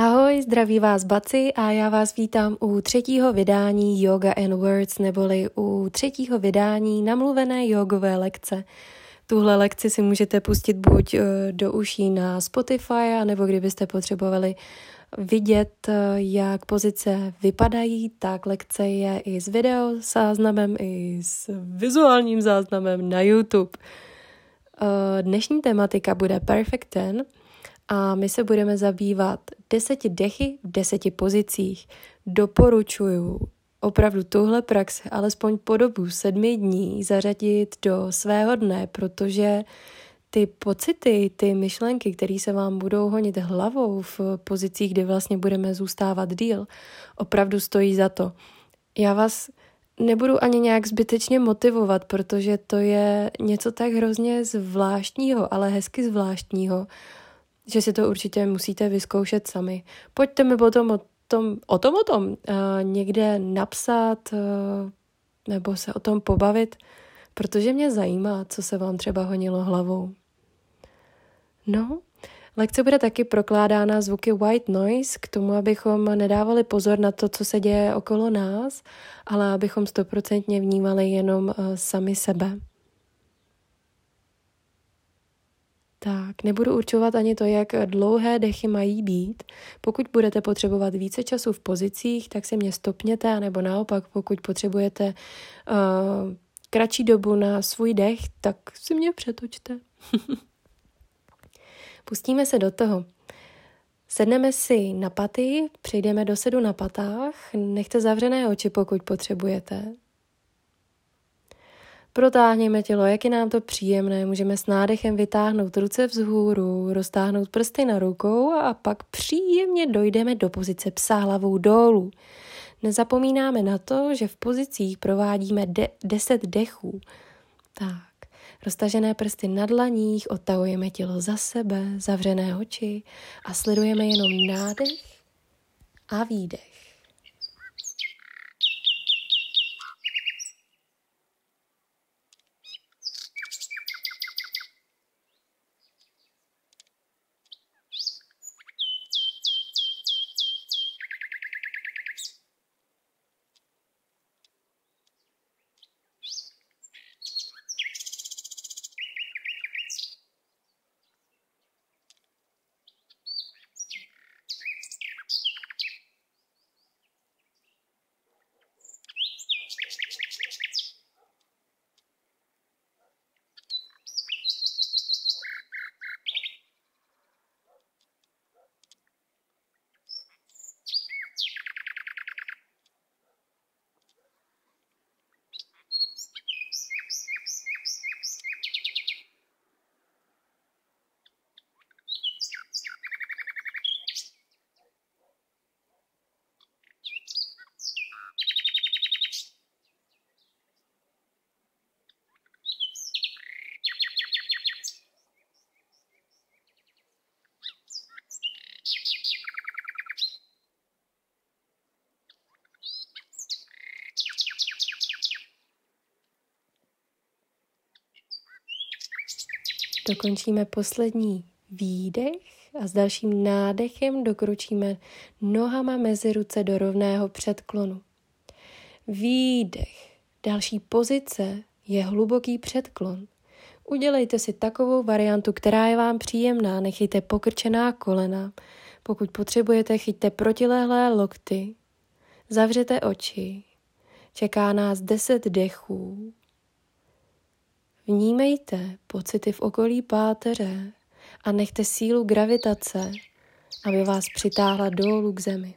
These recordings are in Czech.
Ahoj, zdraví vás Baci a já vás vítám u třetího vydání Yoga and Words, neboli u třetího vydání namluvené jogové lekce. Tuhle lekci si můžete pustit buď eh, do uší na Spotify, nebo kdybyste potřebovali vidět, eh, jak pozice vypadají, tak lekce je i s video záznamem, i s vizuálním záznamem na YouTube. Eh, dnešní tematika bude Perfect Ten – a my se budeme zabývat deseti dechy v deseti pozicích. Doporučuju opravdu tuhle praxi alespoň po dobu sedmi dní zařadit do svého dne, protože ty pocity, ty myšlenky, které se vám budou honit hlavou v pozicích, kde vlastně budeme zůstávat díl, opravdu stojí za to. Já vás nebudu ani nějak zbytečně motivovat, protože to je něco tak hrozně zvláštního, ale hezky zvláštního že si to určitě musíte vyzkoušet sami. Pojďte mi potom o tom, o tom, o tom uh, někde napsat uh, nebo se o tom pobavit, protože mě zajímá, co se vám třeba honilo hlavou. No, lekce bude taky prokládána zvuky white noise k tomu, abychom nedávali pozor na to, co se děje okolo nás, ale abychom stoprocentně vnímali jenom uh, sami sebe. Tak, nebudu určovat ani to, jak dlouhé dechy mají být. Pokud budete potřebovat více času v pozicích, tak si mě stopněte, nebo naopak, pokud potřebujete uh, kratší dobu na svůj dech, tak si mě přetočte. Pustíme se do toho. Sedneme si na paty, přejdeme do sedu na patách, nechte zavřené oči, pokud potřebujete. Protáhněme tělo, jak je nám to příjemné. Můžeme s nádechem vytáhnout ruce vzhůru, roztáhnout prsty na rukou a pak příjemně dojdeme do pozice psa hlavou dolů. Nezapomínáme na to, že v pozicích provádíme de- 10 dechů. Tak, roztažené prsty na dlaních, odtahujeme tělo za sebe, zavřené oči a sledujeme jenom nádech a výdech. Dokončíme poslední výdech a s dalším nádechem dokročíme nohama mezi ruce do rovného předklonu. Výdech. Další pozice je hluboký předklon. Udělejte si takovou variantu, která je vám příjemná. Nechejte pokrčená kolena. Pokud potřebujete, chyťte protilehlé lokty. Zavřete oči. Čeká nás deset dechů. Vnímejte pocity v okolí páteře a nechte sílu gravitace, aby vás přitáhla dolů k zemi.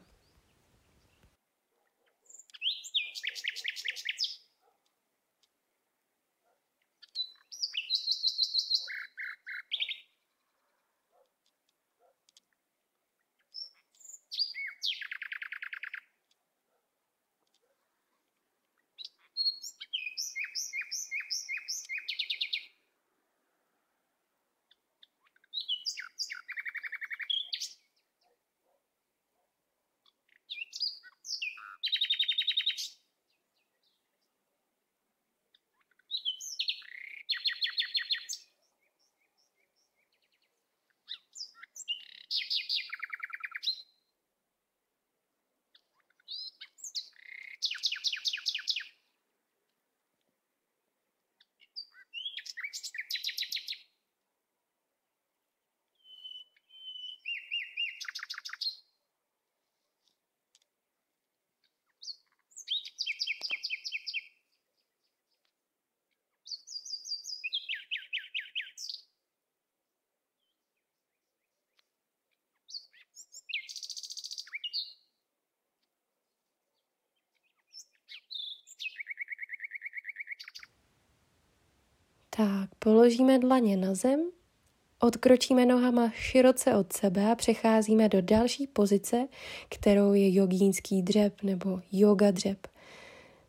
Tak, položíme dlaně na zem, odkročíme nohama široce od sebe a přecházíme do další pozice, kterou je jogínský dřep nebo yoga dřep.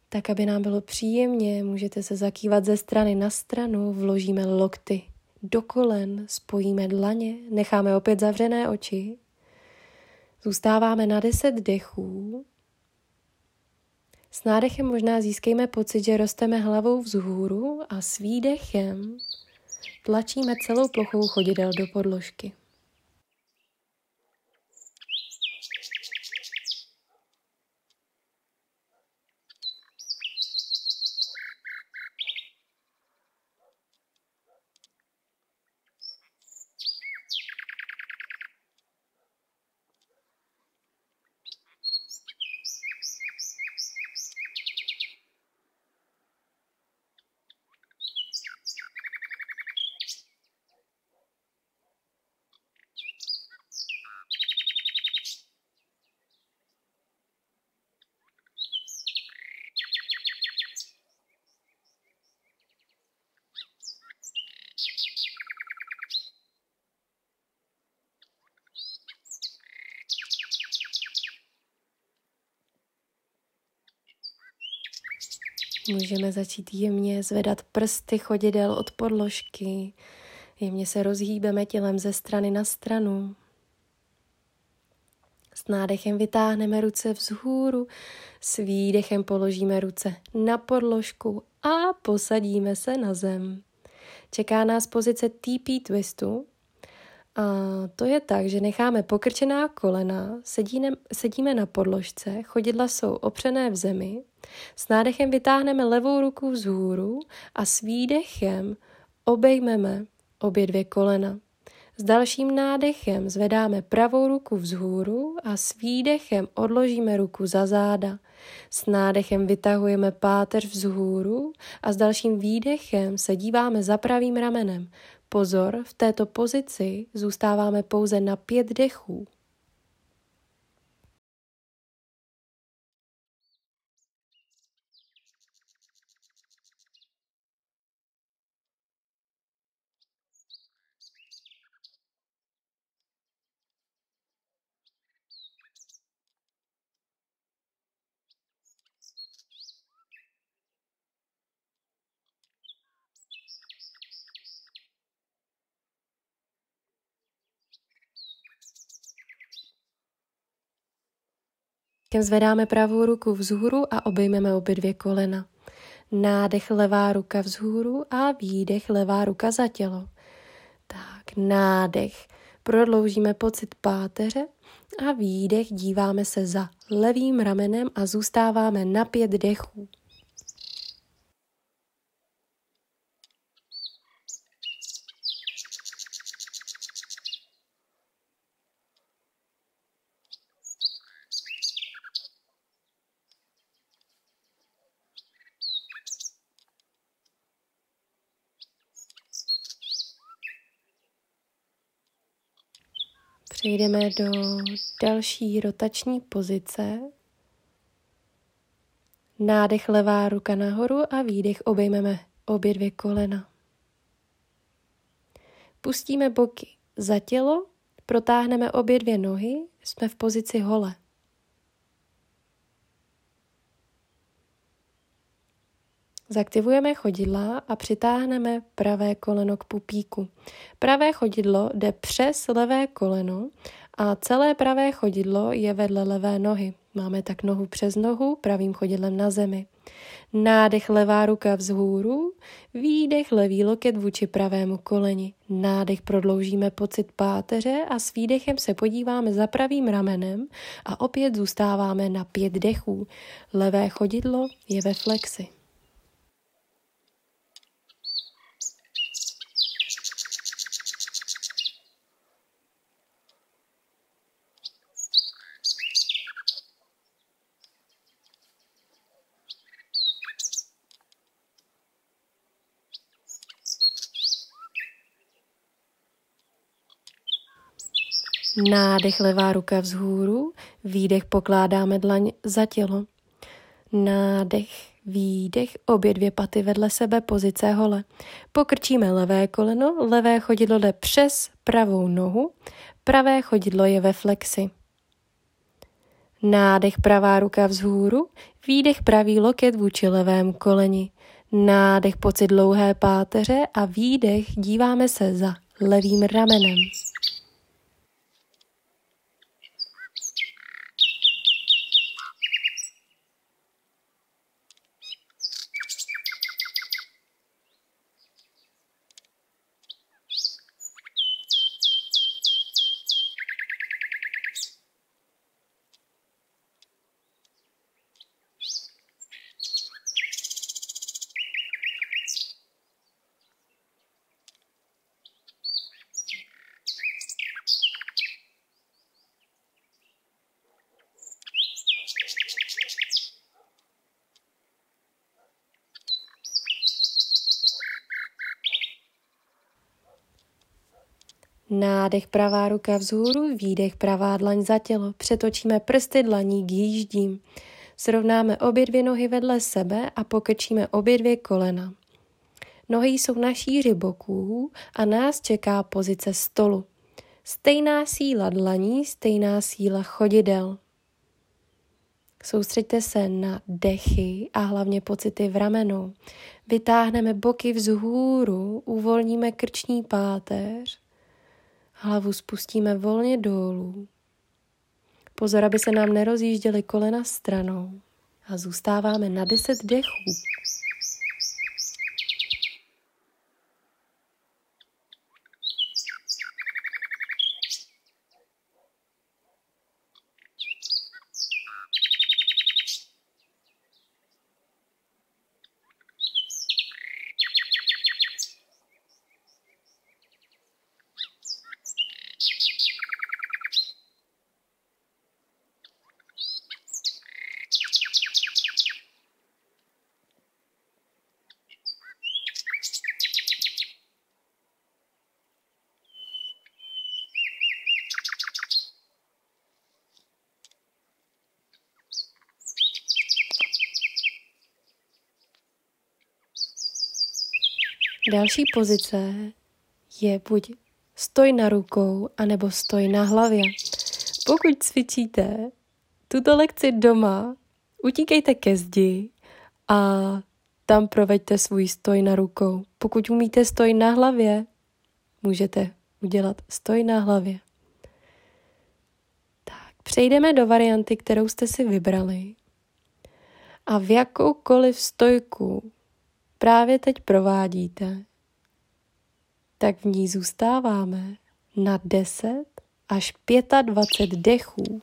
Tak, aby nám bylo příjemně, můžete se zakývat ze strany na stranu, vložíme lokty do kolen, spojíme dlaně, necháme opět zavřené oči, zůstáváme na 10 dechů. S nádechem možná získejme pocit, že rosteme hlavou vzhůru a s výdechem tlačíme celou plochou chodidel do podložky. Můžeme začít jemně zvedat prsty chodidel od podložky. Jemně se rozhýbeme tělem ze strany na stranu. S nádechem vytáhneme ruce vzhůru, s výdechem položíme ruce na podložku a posadíme se na zem. Čeká nás pozice TP twistu, a to je tak, že necháme pokrčená kolena, sedíme, sedíme na podložce, chodidla jsou opřené v zemi, s nádechem vytáhneme levou ruku vzhůru a s výdechem obejmeme obě dvě kolena. S dalším nádechem zvedáme pravou ruku vzhůru a s výdechem odložíme ruku za záda. S nádechem vytahujeme páteř vzhůru a s dalším výdechem se díváme za pravým ramenem. Pozor, v této pozici zůstáváme pouze na pět dechů. Zvedáme pravou ruku vzhůru a obejmeme obě dvě kolena. Nádech levá ruka vzhůru a výdech levá ruka za tělo. Tak, nádech. Prodloužíme pocit páteře a výdech díváme se za levým ramenem a zůstáváme na pět dechů. Přejdeme do další rotační pozice. Nádech levá ruka nahoru a výdech obejmeme obě dvě kolena. Pustíme boky za tělo, protáhneme obě dvě nohy, jsme v pozici hole. Zaktivujeme chodidla a přitáhneme pravé koleno k pupíku. Pravé chodidlo jde přes levé koleno a celé pravé chodidlo je vedle levé nohy. Máme tak nohu přes nohu, pravým chodidlem na zemi. Nádech levá ruka vzhůru, výdech levý loket vůči pravému koleni. Nádech prodloužíme pocit páteře a s výdechem se podíváme za pravým ramenem a opět zůstáváme na pět dechů. Levé chodidlo je ve flexi. Nádech levá ruka vzhůru, výdech pokládáme dlaň za tělo. Nádech Výdech, obě dvě paty vedle sebe, pozice hole. Pokrčíme levé koleno, levé chodidlo jde přes pravou nohu, pravé chodidlo je ve flexi. Nádech pravá ruka vzhůru, výdech pravý loket vůči levém koleni. Nádech pocit dlouhé páteře a výdech díváme se za levým ramenem. Nádech pravá ruka vzhůru, výdech pravá dlaň za tělo. Přetočíme prsty dlaní k jíždím. Srovnáme obě dvě nohy vedle sebe a pokrčíme obě dvě kolena. Nohy jsou na šíři boků a nás čeká pozice stolu. Stejná síla dlaní, stejná síla chodidel. Soustřeďte se na dechy a hlavně pocity v ramenu. Vytáhneme boky vzhůru, uvolníme krční páteř Hlavu spustíme volně dolů. Pozor, aby se nám nerozjížděly kolena stranou. A zůstáváme na 10 dechů. Další pozice je buď stoj na rukou, anebo stoj na hlavě. Pokud cvičíte tuto lekci doma, utíkejte ke zdi a tam proveďte svůj stoj na rukou. Pokud umíte stoj na hlavě, můžete udělat stoj na hlavě. Tak, přejdeme do varianty, kterou jste si vybrali. A v jakoukoliv stojku právě teď provádíte, tak v ní zůstáváme na 10 až 25 dechů.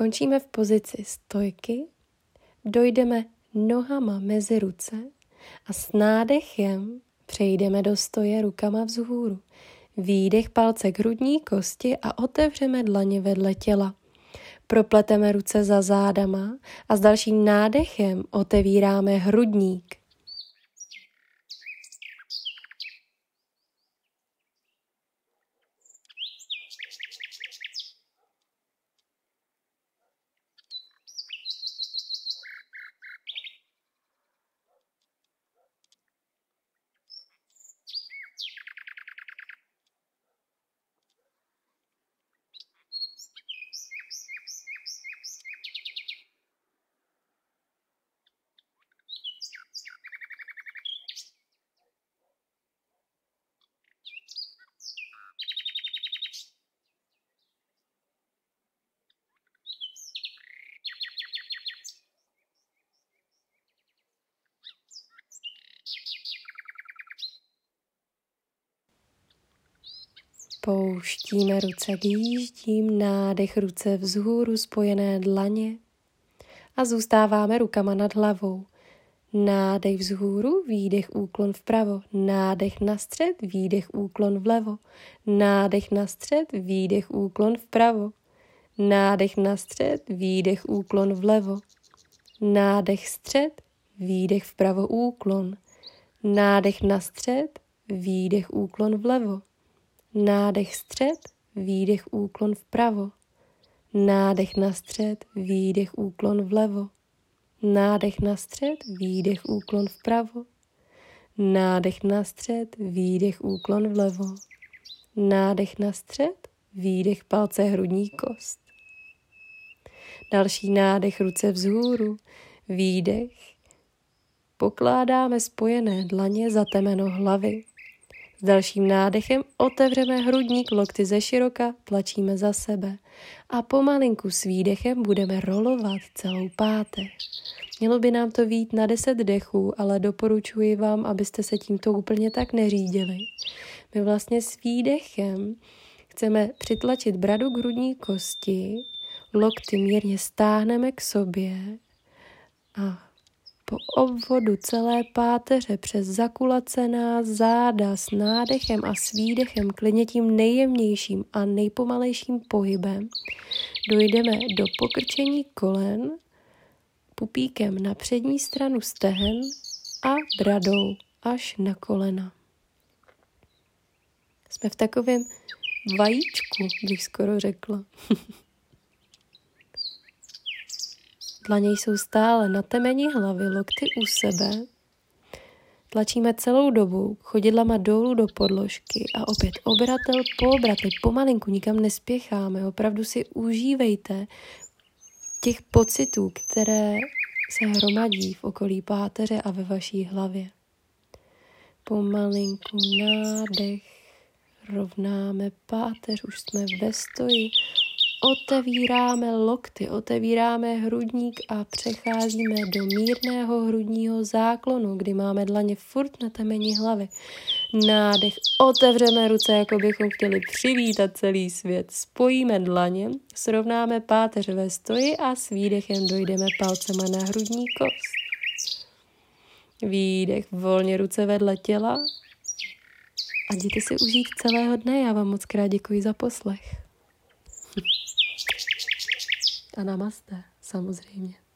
Končíme v pozici stojky, dojdeme nohama mezi ruce a s nádechem přejdeme do stoje rukama vzhůru. Výdech palce k hrudní kosti a otevřeme dlaně vedle těla. Propleteme ruce za zádama a s dalším nádechem otevíráme hrudník. Pouštíme ruce k jíždím, nádech ruce vzhůru, spojené dlaně. A zůstáváme rukama nad hlavou. Nádech vzhůru, výdech úklon vpravo, nádech na střed, výdech úklon vlevo, nádech na střed, výdech úklon vpravo, nádech na střed, výdech úklon vlevo, nádech střed, výdech vpravo úklon, nádech na střed, výdech úklon vlevo, nádech střed, výdech úklon vpravo, nádech na střed, výdech úklon vlevo, nádech na střed, výdech úklon vpravo, nádech na střed, výdech úklon vlevo, nádech na střed, výdech palce hrudní kost. Další nádech ruce vzhůru, výdech. Pokládáme spojené dlaně za temeno hlavy. S dalším nádechem otevřeme hrudník, lokty ze široka, tlačíme za sebe a pomalinku s výdechem budeme rolovat celou páteř. Mělo by nám to vít na 10 dechů, ale doporučuji vám, abyste se tímto úplně tak neřídili. My vlastně s výdechem chceme přitlačit bradu k hrudní kosti, lokty mírně stáhneme k sobě a po obvodu celé páteře přes zakulacená záda s nádechem a s výdechem, klidně tím nejjemnějším a nejpomalejším pohybem, dojdeme do pokrčení kolen, pupíkem na přední stranu stehen a bradou až na kolena. Jsme v takovém vajíčku, bych skoro řekla. Dlaně jsou stále na temeni hlavy, lokty u sebe. Tlačíme celou dobu chodidlama dolů do podložky a opět obratel po obratli, pomalinku, nikam nespěcháme. Opravdu si užívejte těch pocitů, které se hromadí v okolí páteře a ve vaší hlavě. Pomalinku nádech, rovnáme páteř, už jsme ve stoji, Otevíráme lokty, otevíráme hrudník a přecházíme do mírného hrudního záklonu, kdy máme dlaně furt na temeni hlavy. Nádech, otevřeme ruce, jako bychom chtěli přivítat celý svět. Spojíme dlaně, srovnáme páteř ve stoji a s výdechem dojdeme palcema na hrudní kost. Výdech, volně ruce vedle těla a jděte si užít celého dne. Já vám moc krát děkuji za poslech. A namaste, samozřejmě.